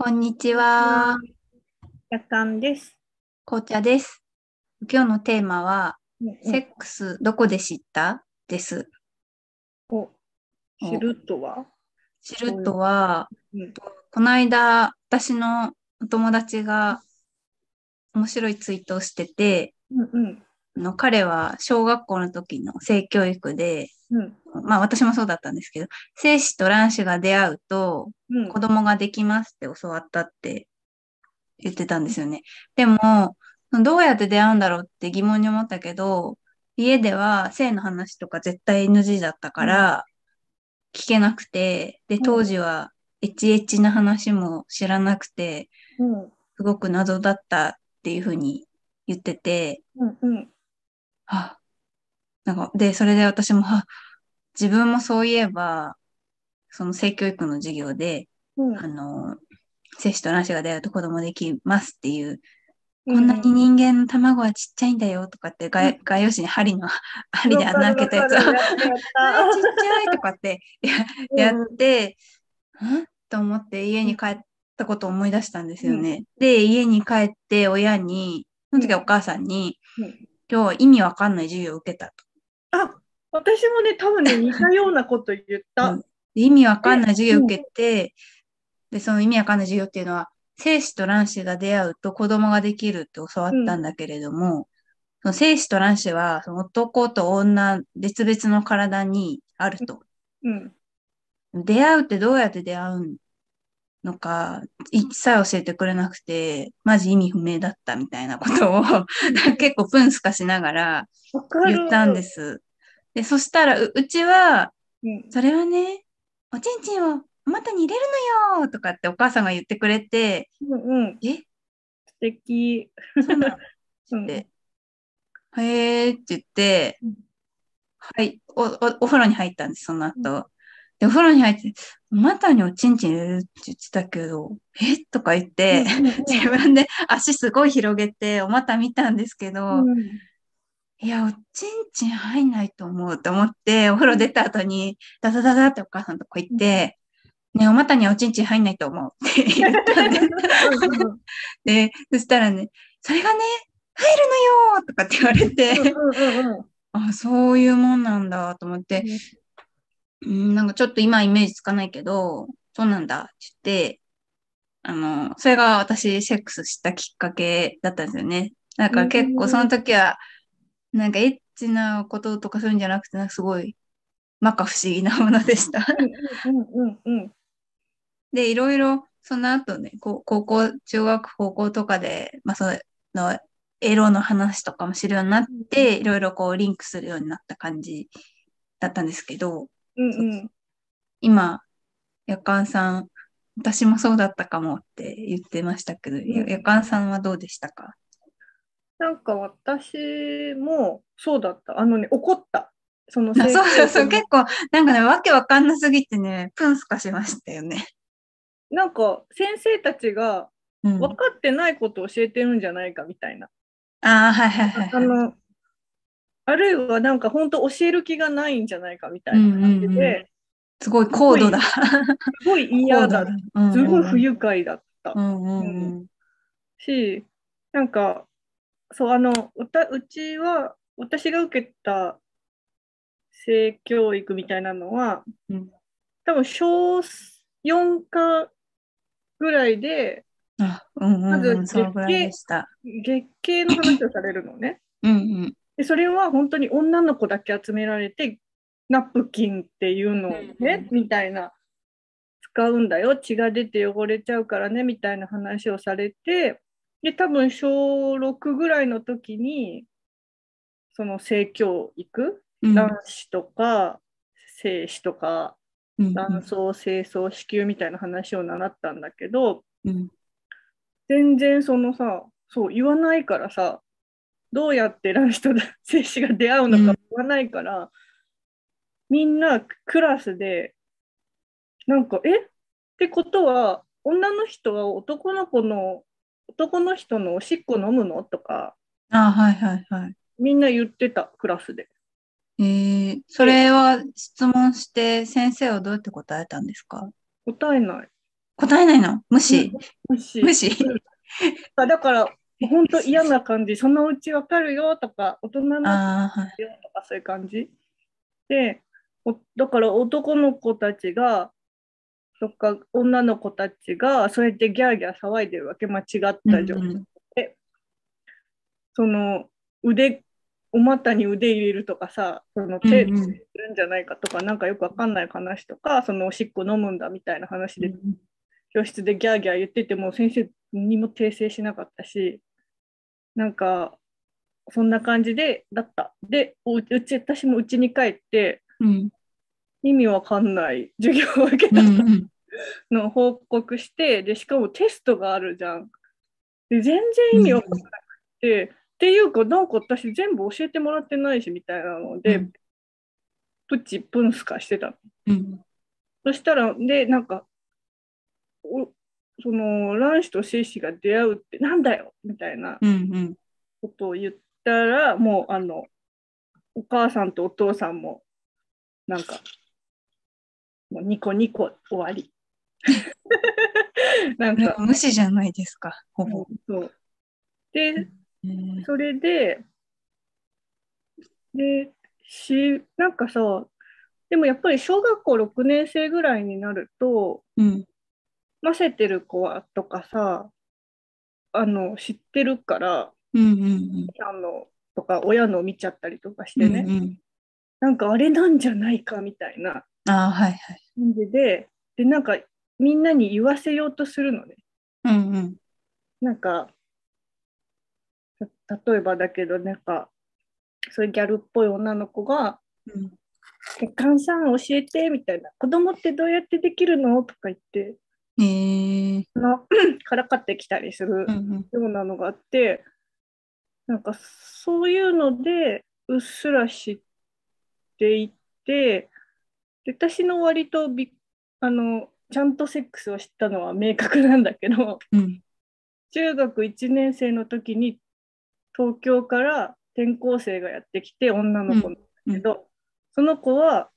こんにちは。夜間です。紅茶です。今日のテーマは、セせックスどこで知った？です。を知るとは、知るとは、うんこの間、私のお友達が面白いツイートをしてて、うんうんあの彼は小学校の時の性教育で、うん。まあ私もそうだったんですけど、精子と卵子が出会うとうん。子供ができますって教わったって言ってたんですよね。でも、どうやって出会うんだろうって疑問に思ったけど、家では性の話とか絶対 NG だったから聞けなくて、で、ん。当時はエチエチな話も知らなくて、うん。すごく謎だったっていうふうに言ってて、うんうんあ、なんか、で、それで私も、あ。自分もそういえば、その性教育の授業で、うん。あの、精子と卵子が出会うと子供できますっていう、うこんなに人間の卵はちっちゃいんだよとかって、概要紙に針の、針で穴開けたやつを、ちっちゃいとかってやって、ん？と思って家に帰ったことを思い出したんですよね。で、家に帰って親に、その時はお母さんに、うん今日意味わかんない授業を受けたと。あ私もね多分ね 似たようなこと言った、うん。で意味わかんない授業を受けて、で、その意味わかんない授業っていうのは、精子と卵子が出会うと子供ができるって教わったんだけれども、その精子と卵子はその男と女別々の体にあると。うん。出会うってどうやって出会うのか、一切教えてくれなくて、マジ意味不明だったみたいなことを 結構プンスカしながら言ったんです。で、そしたらう、うちは、うん。それはね、おちんちんをお股に入れるのよとかってお母さんが言ってくれて、うんうん。え、素敵。そうなの？うん。でへーって言ってうん、はい、お、お、お風呂に入ったんです、その後。で、お風呂に入って、お股におちんちん入れるって言ってたけど、え？とか言って、うんうんうん。自分で足すごい広げて、お股見たんですけど、うん。いや、おちんちん入んないと思うと思って、お風呂出た後に、ダダダダってお母さんとこ行って、ね、お股にはおちんちん入んないと思うって 言ったんです。で、そしたらね、それがね、入るのよとかって言われて、うんうんうんあ、そういうもんなんだと思って、うん、なんかちょっと今イメージつかないけど、そうなんだって言って、あの、それが私セックスしたきっかけだったんですよね。だから結構その時は、なんかエッチなこととかそういうんじゃなくて、なんかすごい、摩訶不思議なものでした。うんうんうんで、いろいろ、その後ね、高校、中学、高校とかで、まあ、そうの、エロの話とかも知るようになって、いろいろこう、リンクするようになった感じだったんですけど、うんうん。今、夜間さん、私もそうだったかもって言ってましたけど、ん。夜間さんはどうでしたか？なんか私もそうだった。あのね怒った。そのあそうそうそう、結構、なんかね、わけわかんなすぎてね、プンスカしましたよね。なんか先生たちがうん、分かってないことを教えてるんじゃないかみたいな。ああ、はいはいはいはい。あのあるいはなんか本当教える気がないんじゃないかみたいな感じうんうんうんで、すごい高度だ。すごい嫌だ高度うんすごい不愉快だったうんうんうん。し、なんかそうあのうたうちは私が受けた性教育みたいなのは、うん多分小4かぐらいであ、うんうん、まずうん、そのぐらいでした。月経の話をされるのね。うんうん。でそれは本当に女の子だけ集められてナプキンっていうのをね、うんみたいな使うんだよ。血が出て汚れちゃうからねみたいな話をされてで多分小6ぐらいの時にその性教育うん。卵子とか精子とかうん卵巣精巣子宮みたいな話を習ったんだけどうん。全然そのさそう言わないからさどうやって卵子と精子が出会うのか言わないから、みんなクラスでなんかえ？ってことは女の人は男の子の男の人のおしっこ飲むの？とかあ、はいはいはい。みんな言ってたクラスで。えー、それは質問して先生はどうやって答えたんですか？答えない。答えないの？無視無視？無視 あだから、本当嫌な感じ、そのうちわかるよとか、大人になよとか、そういう感じ。で、おだから男の子たちが、とか女の子たちが、そうやってギャーギャー騒いでるわけ、間違った状況。うんうん。その腕、お股に腕入れるとかさ、その手うんうん。するんじゃないかとか、なんかよくわかんない話とか、そのおしっこ飲むんだみたいな話で、教室でギャーギャー言ってても、先生にも訂正しなかったし、なんか、そんな感じで、だった。で、おうち、私も家に帰って、うん。意味わかんない 授業を受けうたんうん。のを報告して、で、しかもテストがあるじゃん。で、全然意味わかんなくて、っていうか、なんか私全部教えてもらってないし、みたいなので、うんプチプンスカしてたの。うん。そしたら、で、なんか、おその卵子と精子が出会うってなんだよみたいなうんうん。ことを言ったら、もうあの、お母さんとお父さんも、なんか、もうニコニコ終わり。なんか、無視じゃないですか、ほぼ。そう。で、うんそれで、で、し、なんかさ、でもやっぱり小学校6年生ぐらいになると、うん。ませてる子はとかさ、あの、知ってるから、うんうんあの、とか親の見ちゃったりとかしうん。てね、うんうん。なんかあれなんじゃないかみたいなああ、はいはい。感じで、で、なんかみんなに言わせようとするのね。うんうん。なんか、た例えばだけど、なんか、そういうギャルっぽい女の子が、うん血管さん教えてみたいな、子供ってどうやってできるの？とか言って、ええあの からかってきたりするうんうん。ようなのがあって、なんかそういうのでうっすら知っていて、で私の割とびあのちゃんとセックスを知ったのは明確なんだけど、うん。中学1年生の時に東京から転校生がやってきて女の子なんだけど、その子は、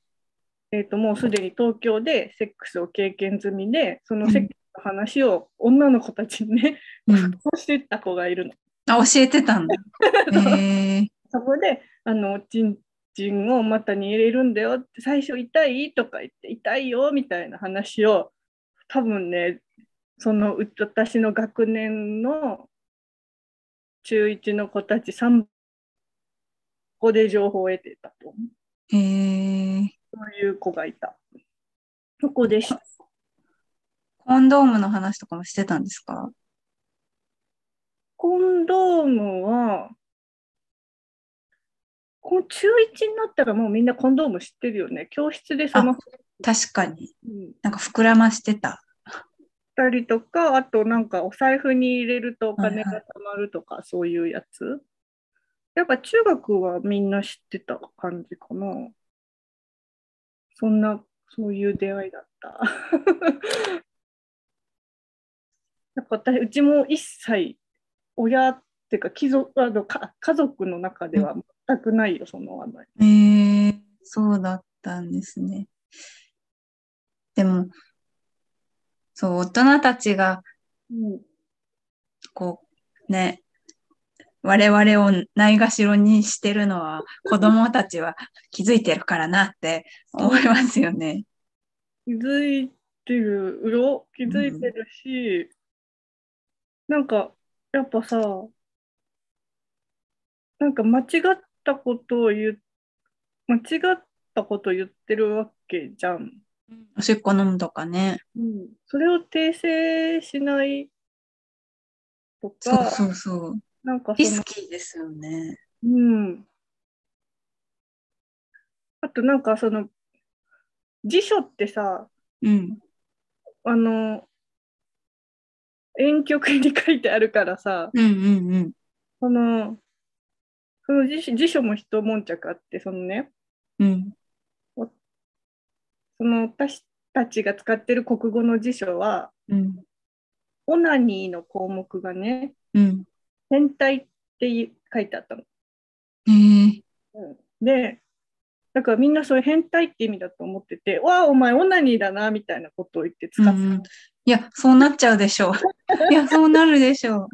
えー、ともうすでに東京でセックスを経験済みでそのセックスの話を女の子たちにね、うん。こうしてった子がいるの。あ、教えてたんだ。ええそこであのチンチンを股に入れるんだよって最初痛い？とか言って痛いよみたいな話を多分ねそのう私の学年の中1の子たち3個で情報を得てたと思うええそういう子がいた。そこでしコンドームの話とかもしてたんですか？コンドームはこう中1になったらもうみんなコンドーム知ってるよね。教室でその、確かに。うんなんか膨らましてた。たりとか、あとなんかお財布に入れるとお金はいが貯まるとか、そういうやつ。やっぱ中学はみんな知ってた感じかな。そんな、そういう出会いだった。なんか私、うちも一切親っていうか貴族あのか家族の中では全くないよ、その話題。ええそうだったんですね。でも、そう、大人たちが、うんこう、ね、我々をないがしろにしてるのは、子供たちは気づいてるからなって思いますよね。気づいてるよ気づいてるし、なんかやっぱさなんか間違ったことを言う間違ったこと言ってるわけじゃん、おしっこ飲むとかね。うん、それを訂正しないとそうかそうそう。なんかそリスのキーですよね。うんあとなんかその辞書ってさうん。あの遠曲に書いてあるからさうんうんうん。そのその辞書辞書も一悶着あってそのねうん。その私たちが使ってる国語の辞書はうん。オナニーの項目がねうん。変態って書いてあったの。ええでだからみんなそれ変態って意味だと思ってて、わあ、お前オナニーだな、みたいなことを言って使って、うんいや、そうなっちゃうでしょう。いや、そうなるでしょ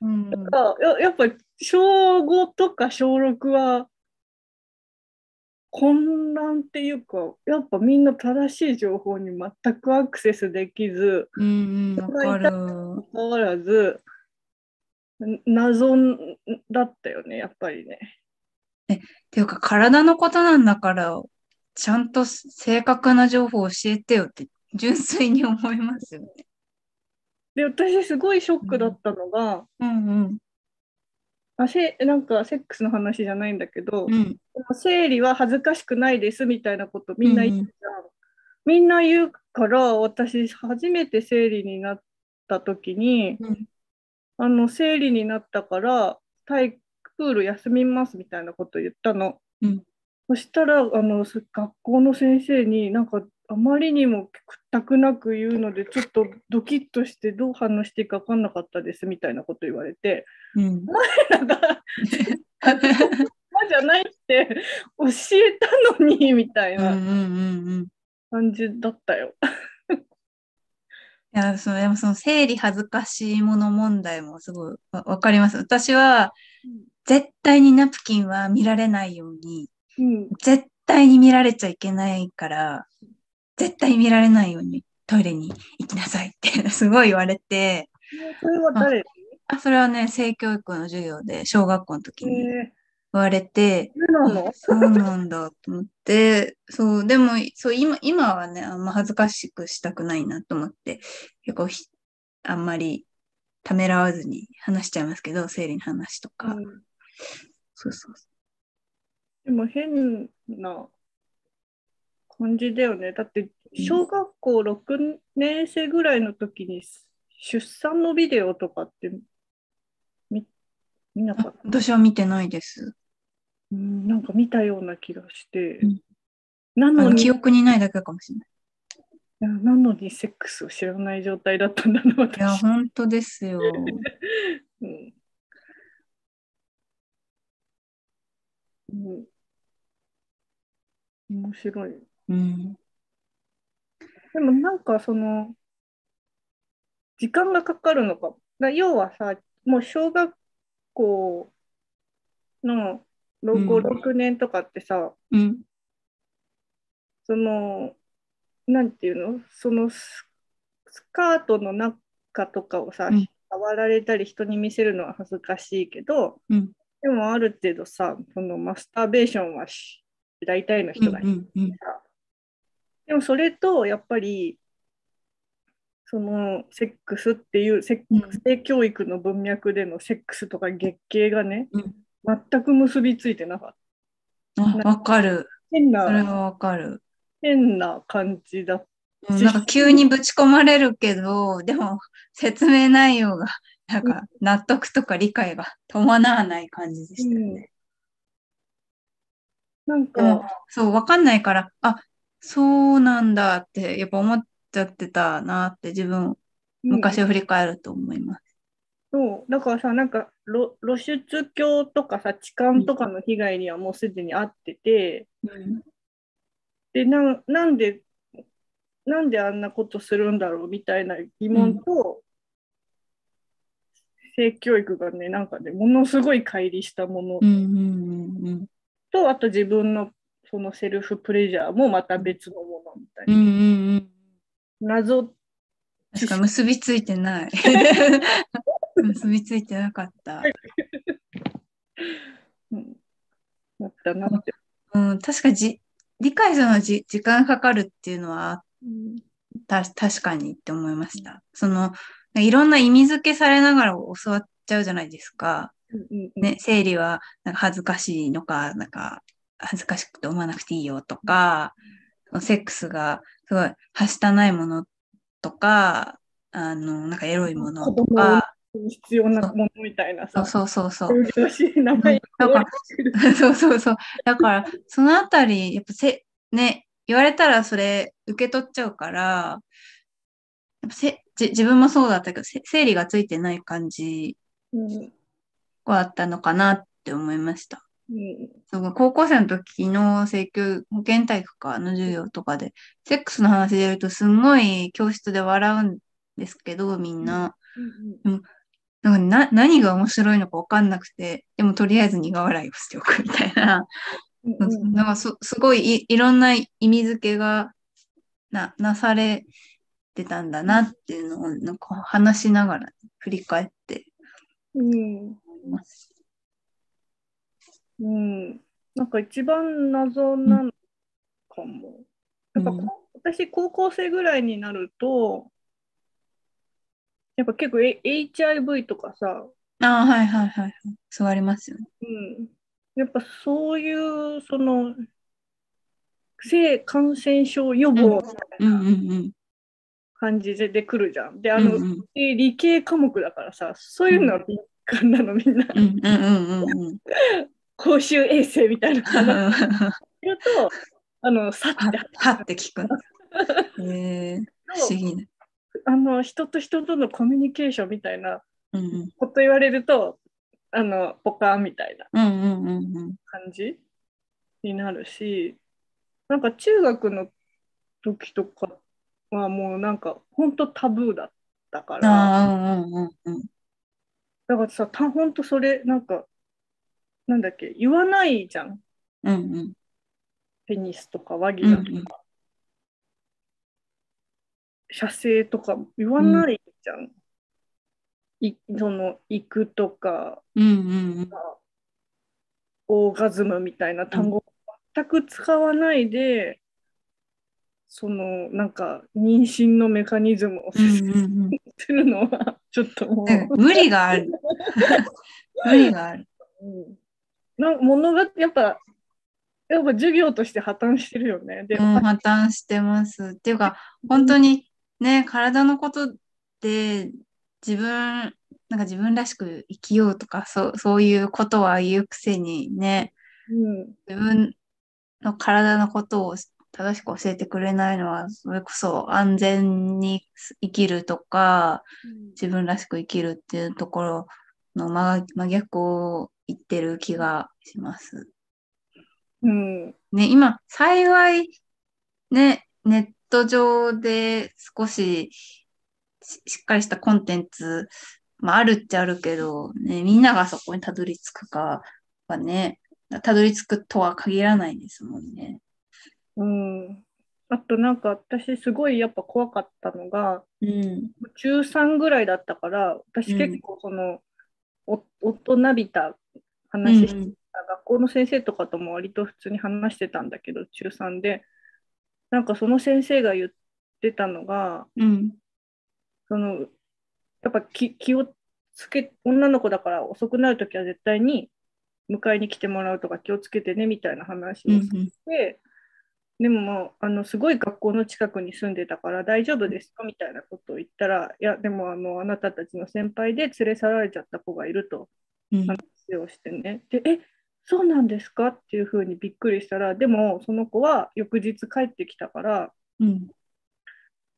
う。うん。だからややっぱ小5とか小6は混乱っていうか、やっぱみんな正しい情報に全くアクセスできず、うんうん、わかる。わらず、ん謎だったよね、やっぱりね。っていうか、体のことなんだから、ちゃんと正確な情報を教えてよって、純粋に思いますよね。で、私すごいショックだったのが、うんうん。あせなんかセックスの話じゃないんだけど、うん。生理は恥ずかしくないですみたいなことみんな言うじゃん。みんな言うから、私初めて生理になった時に、うんあの生理になったから体育プール休みますみたいなこと言ったの。うんそしたらあのす学校の先生になんかあまりにも屈託なく言うのでちょっとドキッとしてどう反応していいか分かんなかったですみたいなこと言われてうん。なんかあじゃないって教えたのにみたいなうんうんうんうん。いや、その、でもその生理恥ずかしいもの問題もすごいわわかります。私は絶対にナプキンは見られないように、うん、絶対に見られちゃいけないから、絶対見られないようにトイレに行きなさいって すごい言われて、それは誰あ、それはね、性教育の授業で小学校の時に言えわれて、そうなんだと思って、そう、でも、そう、今、今はね、あんま恥ずかしくしたくないなと思って、結構ひ、あんまりためらわずに話しちゃいますけど、生理の話とか。うんそうそうそでも変な感じだよね。だって小学校6年生ぐらいの時に出産のビデオとかって見見なかった、私は見てないです。うん、なんか見たような気がして。うんなのに、記憶にないだけかもしれない。なのにセックスを知らない状態だったんだな、いや、私。本当ですよ。うんうん、面白い。うん。でもなんかその、時間がかかるのか。だ要はさ、もう小学校のうん。5、6年とかってさ、うん。その、なんていうの？そのススカートの中とかをさ、うん。触られたり人に見せるのは恥ずかしいけど、うん。でもある程度さ、そのマスターベーションはし大体のうん人がうんうんでもそれとやっぱりそのセックスっていうセうん。性教育の文脈でのセックスとか月経がね、うん全く結びついてなかった。あ、わかる。変なそれはわかる。変な感じだっうんなんか急にぶち込まれるけど、でも説明内容が、なんか納得とか理解が伴わない感じでしたよね。なんでもか、そう、わかんないから、あ、そうなんだって、やっぱ思っちゃってたなって自分、昔を振り返ると思います。そうだからさなんか露露出狂とかさ痴漢とかの被害にはもうすでにあってて、でななんでなんであんなことするんだろうみたいな疑問と、性教育がねなんかねものすごい乖離したものうんうんうんうん。と、あと自分のそのセルフプレジャーもまた別のものみたいな、うんうんうん。謎確か結びついてない。結びついてなかった。うんだったなって。うん、確かじ、理解するのはじ時間かかるっていうのはうんた確かにって思いました。その、いろんな意味付けされながら教わっちゃうじゃないですか。うんうんうんね、生理はなんか恥ずかしいのか、なんか恥ずかしくて思わなくていいよとか、セックスがすごいはしたないものとか、あの、なんかエロいものとか、必要なものみたいなさ、そうそうそうそう。だから そうそうそう。だから、そのあたり、やっぱせ、ね、言われたらそれ受け取っちゃうから、やっぱせじ自分もそうだったけど、せ生理がついてない感じうんはあったのかなって思いました。うんそう高校生の時の請求保健体育科の授業とかで、セックスの話出るとすんごい教室で笑うんですけど、みんな。なんかな何が面白いのかわかんなくて、でもとりあえず苦笑いをしておくみたいな。うんうんなんかすすごいいいろんな意味付けがななされてたんだなっていうのをなんか話しながら振り返ってうん思います。うん、なんか一番謎なのかも。うんやっぱこ私、高校生ぐらいになると、やっぱ結構、え HIV とかさ、ああ、はいはいはいはい。そうありますよね。うん、やっぱそういう、その、性感染症予防みたいなん感じで来るじゃん。で、あの、うんうんで理系科目だからさ、そういうのは敏感なの、みんな。うんうんうんうんうん。公衆衛生みたいな すると、あの、さってはって聞く。へえ不思議ね。あの人と人とのコミュニケーションみたいなうんうんこと言われるとあのポカーンみたいなうんうんうんうん。感じになるしなんか中学の時とかはもうなんか本当タブーだったから。だからさた本当それなんかなんだっけ言わないじゃんうんうんペニスとかワギナとか、うんうん射精とか言わないじゃん、いその行くとかうんうんオーガズムみたいな単語を全く使わないで、そのなんか妊娠のメカニズムをうん説明うんうんするのはちょっともう、なんか無理がある。無理がある。うん物がやっぱやっぱ授業として破綻してるよね。で、うん、破綻してます。っていうか、本当にね、体のことで自分、なんか自分らしく生きようとか、そう、そういうことは言うくせにね、うん自分の体のことを正しく教えてくれないのは、それこそ安全に生きるとか、自分らしく生きるっていうところの真真逆を言ってる気がします。うんね、今、幸い、ね、ネット上で少しししっかりしたコンテンツ、まあ、あるっちゃあるけど、ね、みんながそこにたどり着くかはね、たどり着くとは限らないですもんね。うん、あとなんか私すごいやっぱ怖かったのがうん。中3ぐらいだったから私うん結構その、お大人びた話してうん学校の先生とかとも割と普通に話してたんだけど中3でなんかその先生が言ってたのがうん。そのやっぱ気気をつけ女の子だから遅くなるときは絶対に迎えに来てもらうとか気をつけてねみたいな話うんをして、でももうあのすごい学校の近くに住んでたから大丈夫ですかみたいなことを言ったらいやでもあのあなたたちの先輩で連れ去られちゃった子がいるとうん。話をしてねでえそうなんですか？っていうふうにびっくりしたらでもその子は翌日帰ってきたからうん。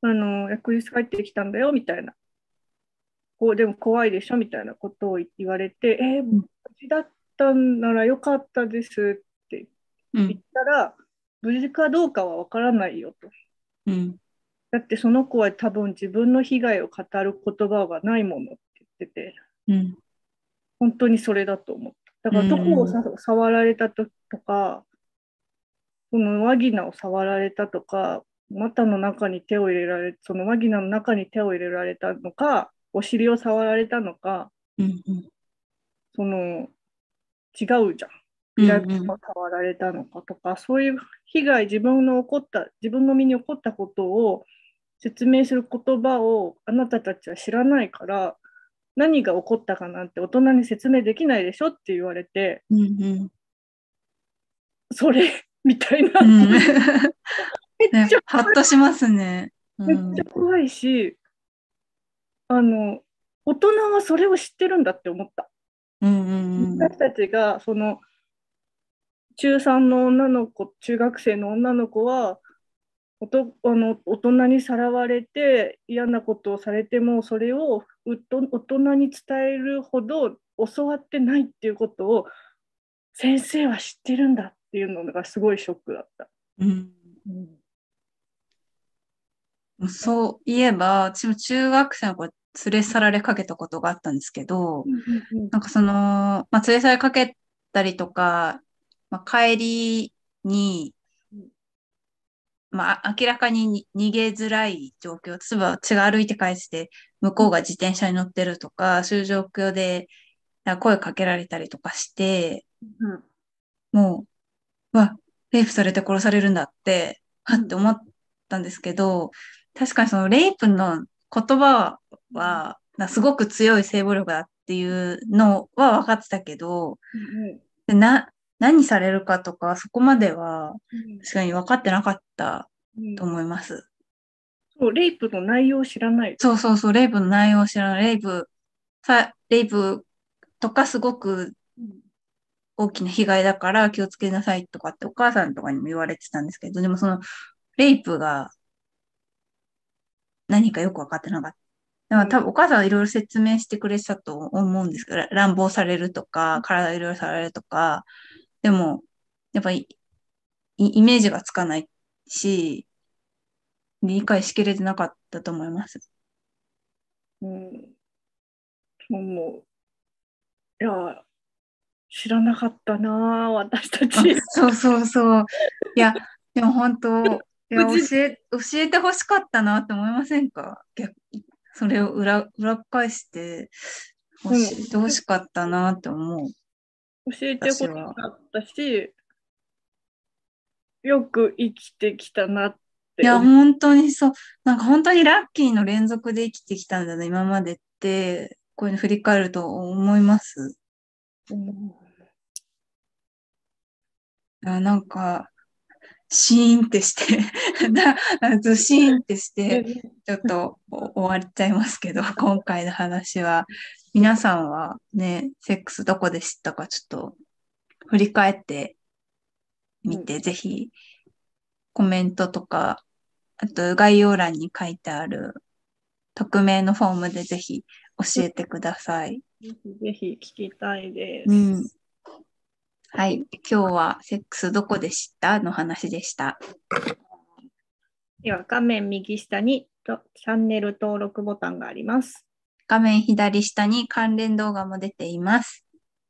あの翌日帰ってきたんだよみたいなこうでも怖いでしょ？みたいなことを言われてえー無事だったんならよかったですってうん言ったら無事かどうかは分からないよとうん。だってその子は多分自分の被害を語る言葉がないものって言っててうん。本当にそれだと思った。だからどこをさ、触られたととか、そのワギナを触られたとか、股の中に手を入れられ、そのワギナの中に手を入れられたのか、お尻を触られたのか、うん。その違うじゃん。うんビラビラを触られたのかとか、そういう被害、自分の起こった、自分の身に起こったことを説明する言葉をあなたたちは知らないから、何が起こったかなんて大人に説明できないでしょって言われて、うん。うん。それ みたいな、うん。めっねちゃ、ハッとしますね。うめっんちゃ怖いし、あの、大人はそれを知ってるんだって思った。うんうん私たちがその中3の女の子中学生の女の子はおとあの大人にさらわれて嫌なことをされてもそれを大人に伝えるほど教わってないっていうことを先生は知ってるんだっていうのがすごいショックだった。うん。うんそういえば、私も中学生の子連れ去られかけたことがあったんですけど、なんかその、まあ、連れ去られかけたりとか、まあ、帰りにうん、まあ、あ明らかにに逃げづらい状況、例えば私が歩いて帰って、向こうが自転車に乗ってるとか、そういう状況で声かけられたりとかして、うん。もう、うわ、レイプされて殺されるんだって、はって思ったんですけど、確かにそのレイプの言葉は、なすごく強い性暴力だっていうのは分かってたけど、でな、何されるかとか、そこまでは確かに分かってなかったうんと思います。そうレイプの内容を知らない。そうそうそう、レイプの内容を知らない。レイプ、さ、レイプとかすごく大きな被害だから気をつけなさいとかってお母さんとかにも言われてたんですけど、でもその、レイプが何かよくわかってなかった。だから多分お母さんはいろいろ説明してくれてたと思うんですけど、乱暴されるとか、体いろいろされるとか、でも、やっぱりイイメージがつかないし、理解しきれてなかったと思います。うん、思う。いや、知らなかったなあ、私たあち。そうそうそう。いや、でも本当、いや教え、教えてほしかったなって思いませんか？逆それを裏、裏返して、教えてほしかったなって思う。教えてほしかったし、よく生きてきたなっていや。本当にそう。なんか本当にラッキーの連続で生きてきたんだな、今までって、こういうの振り返ると思います？あなんか、シーンってして、だなんかシーンってして、ちょっとお終わっちゃいますけど、今回の話は。皆さんはね、セックスどこで知ったかちょっと振り返ってみて、ぜひコメントとか、あと概要欄に書いてある匿名のフォームでぜひ教えてください。ぜひぜひ聞きたいです。うん。はい。今日はセックスどこで知ったの話でした。では画面右下にとチャンネル登録ボタンがあります。画面左下に関連動画も出ています。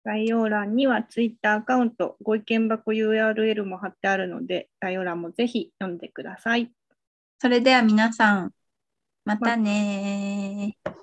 概要欄には Twitter アカウント、ご意見箱 URL も貼ってあるので、概要欄もぜひ読んでください。それでは皆さん、またねー。